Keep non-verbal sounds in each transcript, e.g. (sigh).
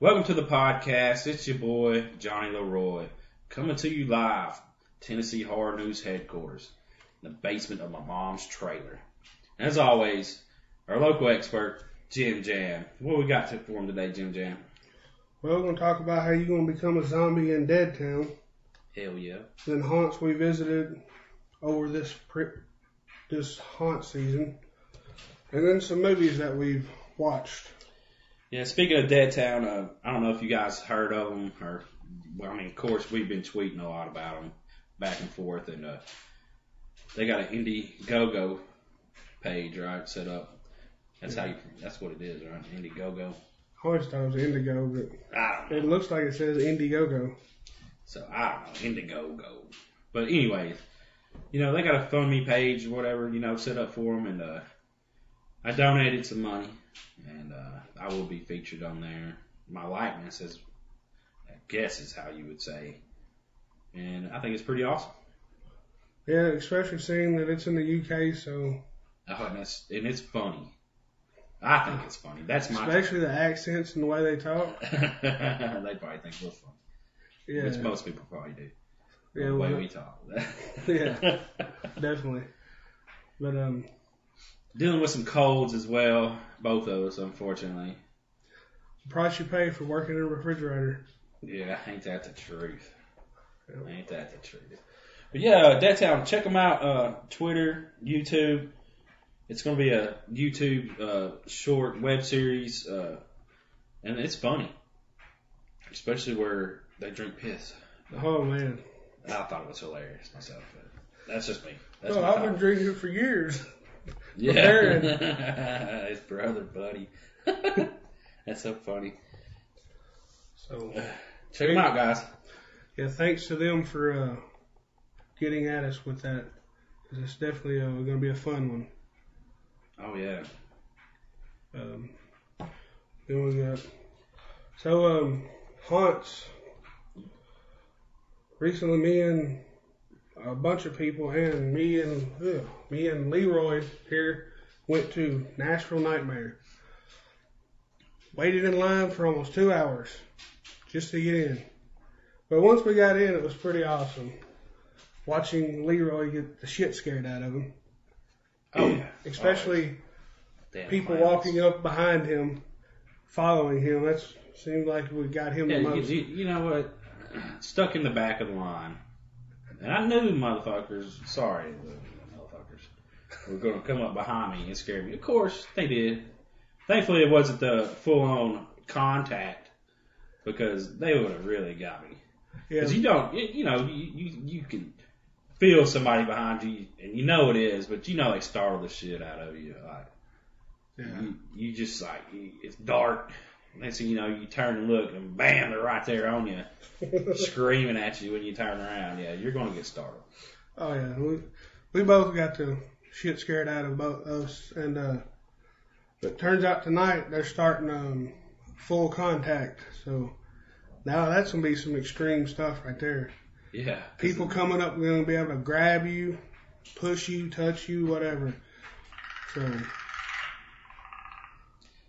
Welcome to the podcast. It's your boy, Johnny Leroy, coming to you live, Tennessee Horror News headquarters, in the basement of my mom's trailer. And As always, our local expert, Jim Jam. What we got to for him today, Jim Jam? Well, we're going to talk about how you're going to become a zombie in Dead Town, Hell yeah. then haunts we visited over this pri- this haunt season, and then some movies that we've watched. Yeah, speaking of Dead Town, uh, I don't know if you guys heard of them or, well, I mean, of course, we've been tweeting a lot about them back and forth, and uh, they got an Indiegogo page, right, set up. That's how you, that's what it is, right? Indiegogo. I always thought it was Indigo, but I don't know. it looks like it says Indiegogo. So I don't know, Indiegogo. But anyways, you know, they got a fund me page or whatever, you know, set up for them, and uh, I donated some money, and uh, I will be featured on there. My likeness is, I guess is how you would say, and I think it's pretty awesome. Yeah, especially seeing that it's in the UK, so Oh, and it's and it's funny. I think it's funny. That's my. especially the accents and the way they talk. (laughs) they probably think we're funny, Yeah, which most people probably do. yeah, the way well, we talk. (laughs) Yeah. definitely. But um, Dealing with some colds as well, both of us, unfortunately. the price you pay for working in a refrigerator. Yeah, ain't that the truth? Yeah. Ain't that the truth? But yeah, Dead Town, check them out. Uh, Twitter, YouTube. It's gonna be a YouTube uh, short web series, uh, and it's funny, especially where they drink piss. Oh man, I thought it was hilarious myself. But that's just me. That's well, I've been drinking it for years. Yeah, (laughs) his brother, buddy. (laughs) that's so funny. So Check them out, guys. yeah, thanks to them for uh, getting at us with that. 'Cause it's definitely uh, going to be a fun one. Oh yeah. Um, then we got so um, haunts. Recently, me and a bunch of people, and me and ugh, me and Leroy here went to Nashville Nightmare. Waited in line for almost two hours just to get in. But once we got in, it was pretty awesome. Watching Leroy get the shit scared out of him, Oh yeah. (clears throat) especially Damn people walking up behind him, following him. That seemed like we got him Yeah, the most. you, you know what? (clears throat) Stuck in the back of the line. And I knew motherfuckers, sorry, motherfuckers, were going to come up behind me and scare me. Of course, they did. Thankfully, it wasn't the full on contact because they would have really got me. yeah, Because you don't, you, you know, you, you, you can feel somebody behind you and you know it is, but you know they startle the shit out of you. Like, yeah, you, you just like, it's dark. Next thing you know, you turn and look, and bam, they're right there on you, (laughs) screaming at you when you turn around. Yeah, you're going to get startled. oh yeah. We we both got the shit scared out of both us, and uh, but turns out tonight they're starting um full contact. So now that's gonna be some extreme stuff right there. Yeah. People coming up gonna be able to grab you, push you, touch you, whatever. So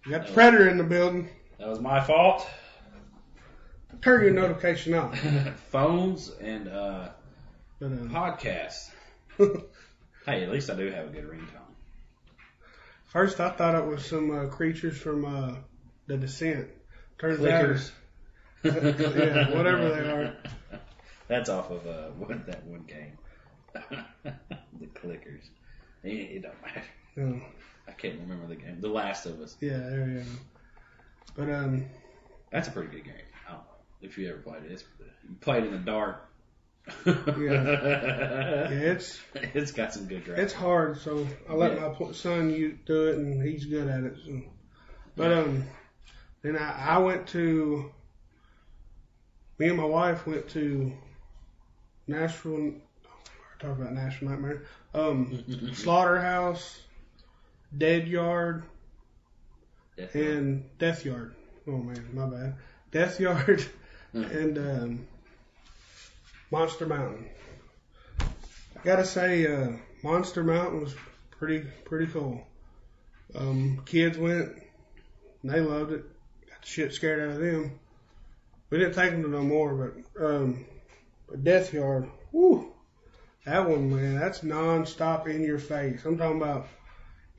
we got the predator in the building. That was my fault. Turn your notification off. (laughs) Phones and uh, But, um, podcasts. (laughs) Hey, at least I do have a good ringtone. First, I thought it was some uh, creatures from uh, the Descent. Turns Clickers. out, yeah, whatever they are. (laughs) That's off of uh, what that one game. the clickers. It, it don't matter. I can't remember the game. The Last of Us. yeah, there you go. But um, That's a pretty good game. I don't know if you ever played it. It's, you played in the dark. yeah, (laughs) it's it's got some good graphics. it's hard. So I let Yeah. my son you do it, and he's good at it. So, but um, then I, I went to. Me and my wife went to Nashville. We're about Nashville Nightmare. Um, (laughs) Slaughterhouse, Dead Yard, Definitely. and Death Yard. Oh man, my bad. Death Yard (laughs) and um, Monster Mountain. I gotta say, uh, Monster Mountain was pretty pretty cool. Um, kids went, and they loved it. Got the shit scared out of them. We didn't take them to no more, but um, but Death Yard, whoo, that one man, that's non-stop in your face. I'm talking about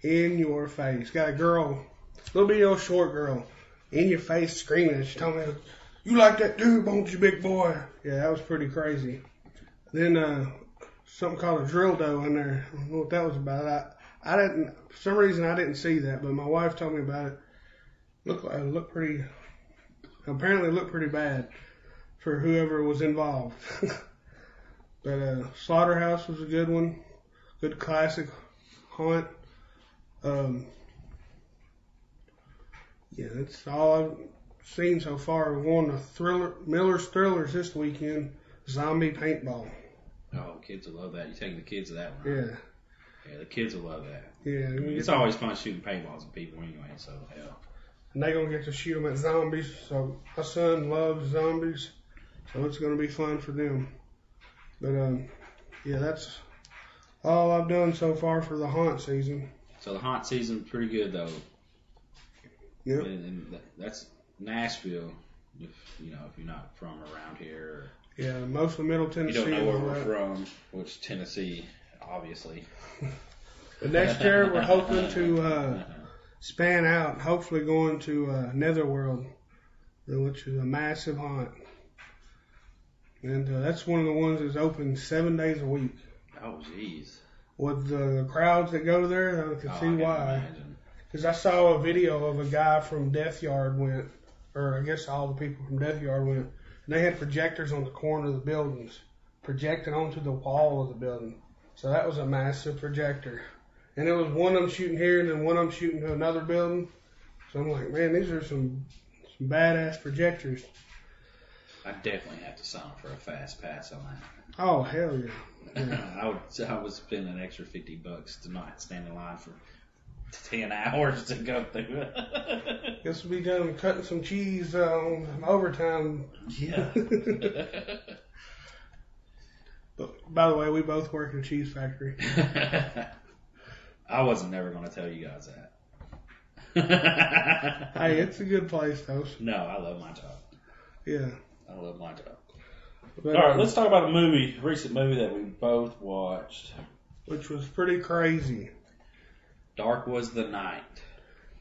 in your face. Got a girl, little bitty old short girl, in your face screaming. She told me, "You like that dude, won't you, big boy?" Yeah, that was pretty crazy. Then uh, something called a drill dough in there. I don't know what that was about. I I didn't for some reason I didn't see that, but my wife told me about it. Looked like it looked pretty. Apparently, looked pretty bad for whoever was involved. (laughs) but uh, Slaughterhouse was a good one, good classic haunt. Um, yeah, that's all I've seen so far. We're going thriller Miller's Thrillers this weekend. Zombie paintball. Oh, kids will love that. You take the kids to that one. Yeah, Yeah, the kids will love that. yeah. I mean, it's always fun shooting paintballs at people anyway, so hell. and they gonna get to shoot them at zombies. So my son loves zombies, so it's gonna be fun for them. But um, yeah, that's all I've done so far for the haunt season. So the haunt season's pretty good though. Yep. And, and th- that's Nashville. If you know, if you're not from around here, Yeah, mostly Middle or you Tennessee. don't know where we're that. from, which Tennessee, obviously. (laughs) But next year we're hoping to uh, (laughs) span out, and hopefully going to uh, Netherworld, which is a massive haunt. And uh, that's one of the ones that's open seven days a week. oh, jeez. With the crowds that go there, I can Oh, I see can why. imagine. Because I saw a video of a guy from Death Yard went, or I guess all the people from Death Yard went, and they had projectors on the corner of the buildings, projected onto the wall of the building. So that was a massive projector. And it was one of them shooting here and then one of them shooting to another building. So I'm like, man, these are some, some badass projectors. I definitely have to sign up for a fast pass on that. Oh, hell yeah. (laughs) Yeah. I would I would spend an extra fifty bucks to not stand in line for ten hours to go through. (laughs) Guess we'll be done cutting some cheese uh, on overtime. yeah. (laughs) But by the way, we both work in a cheese factory. (laughs) I wasn't never going to tell you guys that. Hey, it's a good place, though. no, I love my job. Yeah. I love my job. But, All right, um, let's talk about a movie, a recent movie that we both watched. which was pretty crazy. Dark was the night.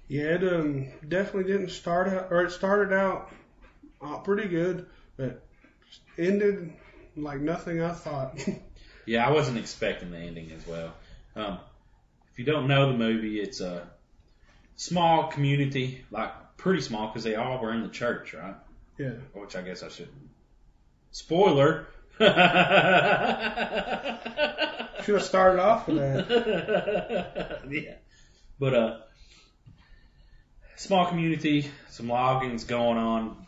Yeah, it um, definitely didn't start out, or it started out uh, pretty good, but ended like nothing I thought. (laughs) Yeah, I wasn't expecting the ending as well. Um, if you don't know the movie, it's a small community, like pretty small because they all were in the church, right? yeah. Which I guess I shouldn't. Spoiler. (laughs) Should have started off with that. (laughs) yeah. But uh small community, some logging's going on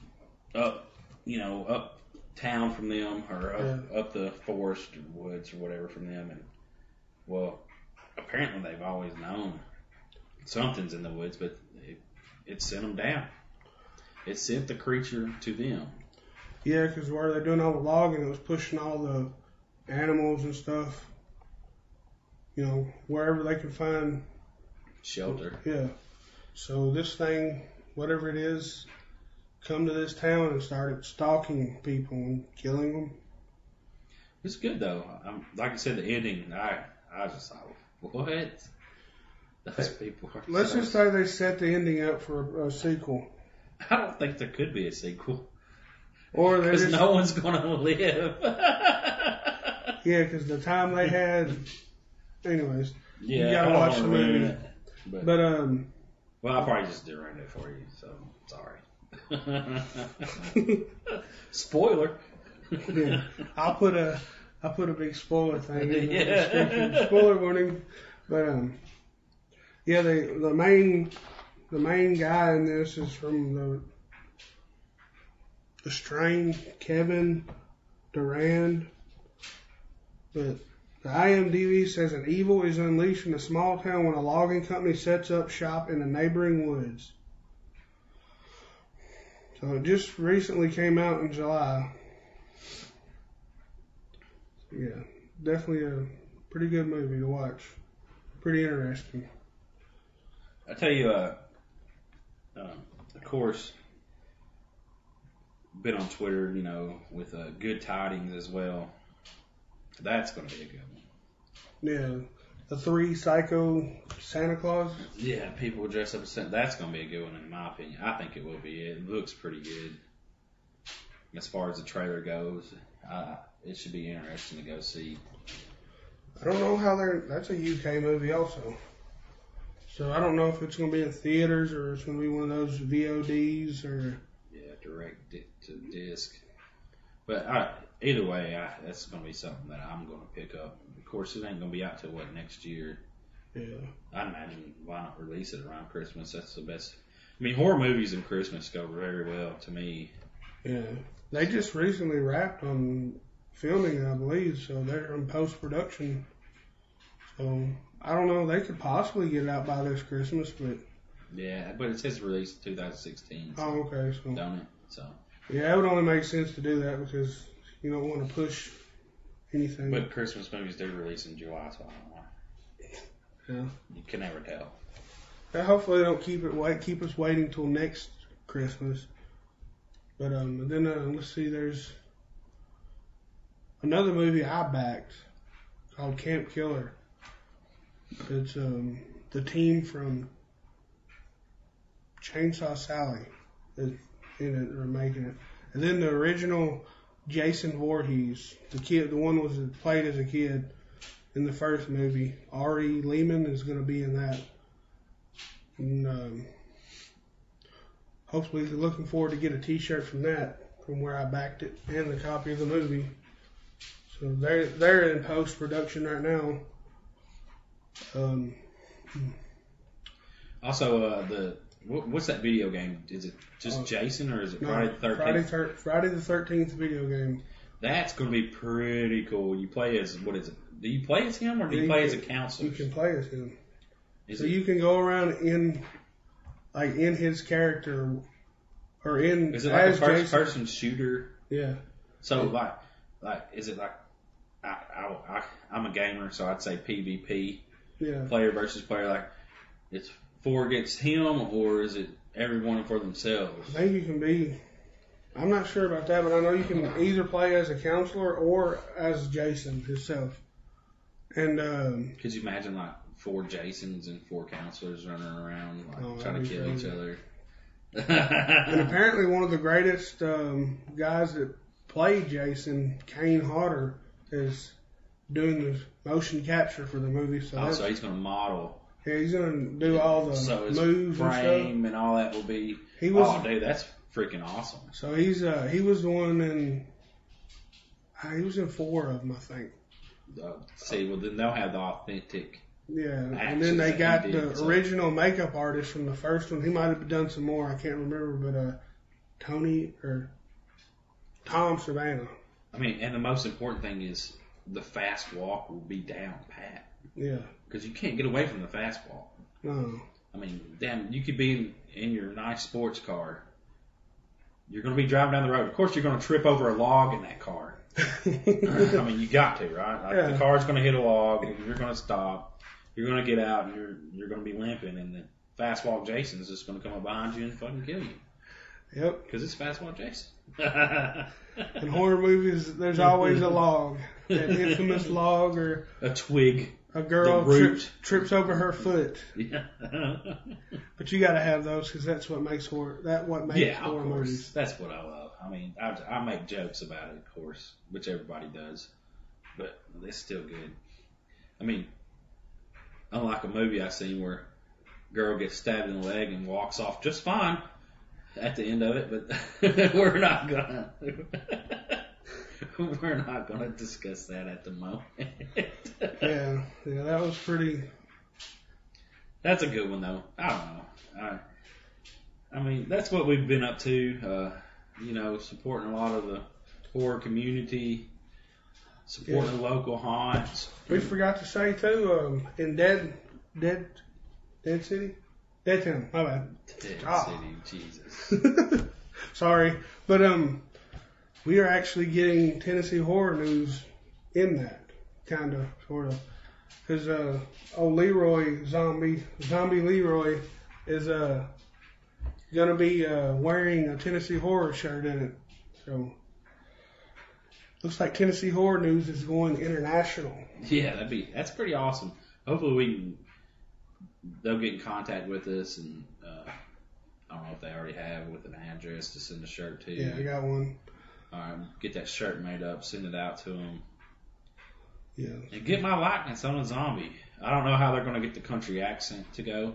up you know, up town from them or up, up the forest or woods or whatever from them and well apparently they've always known something's in the woods but it, it sent them down. It sent the creature to them. Yeah, because where they're doing all the logging, it was pushing all the animals and stuff. You know, wherever they can find. Shelter. Yeah. So this thing, whatever it is, come to this town and started stalking people and killing them. It's good though. Um, like I said, the ending, I I just thought, what? Those people are. Let's so- just say they set the ending up for a, a sequel, I don't think there could be a sequel or because just no one's gonna live. yeah, because the time they had. Anyways, yeah, you gotta watch the movie. But, but um, well, I'll probably just ruin it for you. So sorry. (laughs) Spoiler. yeah, I'll put a I'll put a big spoiler thing in the (laughs) Yeah. description. Spoiler warning. But um, yeah, the the main the main guy in this is from the the strain Kevin Durand. But the IMDb says an evil is unleashed in a small town when a logging company sets up shop in the neighboring woods. So it just recently came out in July. Yeah, definitely a pretty good movie to watch. Pretty interesting. I tell you, uh, um, of course, been on Twitter, you know, with uh, good tidings as well. That's going to be a good one. Yeah, the three psycho Santa Claus. Yeah, people dress up as Santa. That's going to be a good one, in my opinion. I think it will be. It looks pretty good. As far as the trailer goes, uh, it should be interesting to go see. I don't know how they're. That's a UK movie also. So I don't know if it's going to be in theaters or it's going to be one of those VODs or. Yeah, direct di- to disc. But I, either way, I, that's going to be something that I'm going to pick up. Of course, it ain't going to be out till what next year. Yeah. I imagine why not release it around Christmas? That's the best. I mean, horror movies and Christmas go very well to me. Yeah. They just recently wrapped on filming I believe, so they're in post production. So I don't know. They could possibly get it out by this Christmas, but Yeah, but it says released 2016, so, oh, okay. So don't it? So, yeah, it would only make sense to do that because you don't want to push anything. but Christmas movies do release in July, so I don't know. Yeah. You can never tell. Yeah, hopefully they don't keep it wait keep us waiting till next Christmas. But um then uh, let's see there's another movie I backed called Camp Killer. It's um the team from Chainsaw Sally is in it or making it. And then the original Jason Voorhees, the kid the one was played as a kid in the first movie. Ari Lehman is gonna be in that. And um, hopefully, looking forward to get a T-shirt from that, from where I backed it, and the copy of the movie. So they're they're in post production right now. Um, Also, uh, the what, what's that video game? Is it just Uh, Jason or is it no, Friday the Thirteenth? thir- Friday the Thirteenth video game. That's going to be pretty cool. You play as what is it? Do you play as him or do you You play can- as a counselor? You can play as him, Is so it, you can go around in, like in his character, or in is it like a as first Jason. person shooter? Yeah, So like, like is it like? I, I, I I'm a gamer, so I'd say PvP, yeah. player versus player. Like, it's four against him, or is it everyone for themselves? I think you can be. I'm not sure about that, but I know you can either play as a counselor or as Jason himself. And um, Could you imagine like four Jasons and four counselors running around like Oh, trying to kill crazy. each other? and apparently one of the greatest um, guys that played Jason, Kane Hodder, is doing the motion capture for the movie. So that's, also, he's going to model. Yeah, he's gonna do all the so his moves and stuff. frame and all that will be. He was oh, dude, that's freaking awesome. so he's uh, he was the one in. Uh, he was in four of them, I think. Uh, see, well then they'll have the authentic. Yeah, and then they got did, the so- original makeup artist from the first one. He might have done some more. I can't remember, but uh, Tony or Tom Savini. I mean, and the most important thing is the fast walk will be down pat Yeah, because you can't get away from the fast walk. no, I mean, damn, you could be in, in your nice sports car. You're going to be driving down the road. Of course, you're going to trip over a log in that car. (laughs) I mean, you got to, right? Like Yeah. the car's going to hit a log, and you're going to stop. You're going to get out, and you're you're going to be limping, and the fast walk Jason's just going to come up behind you and fucking kill you yep. because it's fast walk Jason. (laughs) In horror movies, there's always a log, that infamous (laughs) log, or a twig. a girl trips trips over her foot. Yeah. But you got to have those because that's what makes horror. That what makes yeah, horror movies. That's what I love. I mean, I, I make jokes about it, of course, which everybody does, but it's still good. I mean, unlike a movie I seen where girl gets stabbed in the leg and walks off just fine at the end of it, but (laughs) we're not gonna. (laughs) We're not to discuss that at the moment. (laughs) Yeah, yeah, that was pretty. That's a good one though. I don't know. I, I mean, that's what we've been up to. Uh, you know, supporting a lot of the horror community, supporting the local haunts. We forgot to say too, um, in Dead, Dead, Dead City, Dead Town. My bad. Dead Ah. City, Jesus. (laughs) Sorry, but um, we are actually getting Tennessee horror news in that kind of sort of because uh, oh Leroy Zombie Zombie Leroy is uh gonna be uh wearing a Tennessee horror shirt in it So looks like Tennessee Horror News is going international. Yeah, that'd be that's pretty awesome. Hopefully we can they'll get in contact with us and uh, I don't know if they already have with an address to send a shirt to. Yeah, I got one. All right, get that shirt made up, send it out to them, Yeah. and get my likeness on a zombie. I don't know how they're going to get the country accent to go,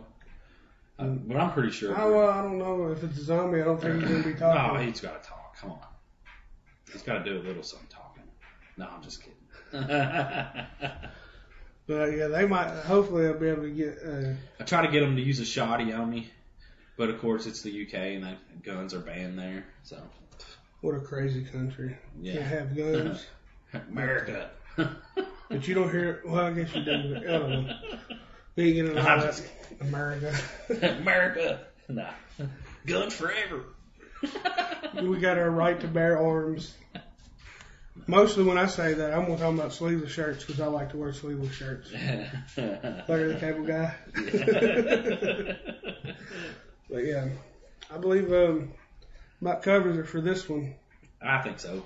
uh, but I'm pretty sure. I, well, I don't know if it's a zombie. I don't think he's gonna be (clears throat) no, talking. he's got to talk. Come on, he's got to do a little something talking. No, I'm just kidding. (laughs) But yeah, they might. Hopefully, they'll be able to get. Uh, I try to get them to use a shoddy on me, but of course it's the UK and that guns are banned there. So what a crazy country. Can't yeah, have (laughs) guns. America. but you don't hear. Well, I guess you do. but I don't know. Vegan and all I'm that. just America. (laughs) America. Nah, guns forever. we got our right to bear arms. (laughs) Mostly when I say that, I'm more talking about sleeveless shirts because I like to wear sleeveless shirts. (laughs) Larry the Cable Guy. (laughs) But yeah, I believe um, about covers are for this one. I think so.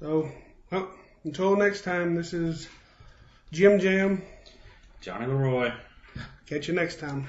So, well, until next time, this is Jim Jam. Johnny Leroy. Catch you next time.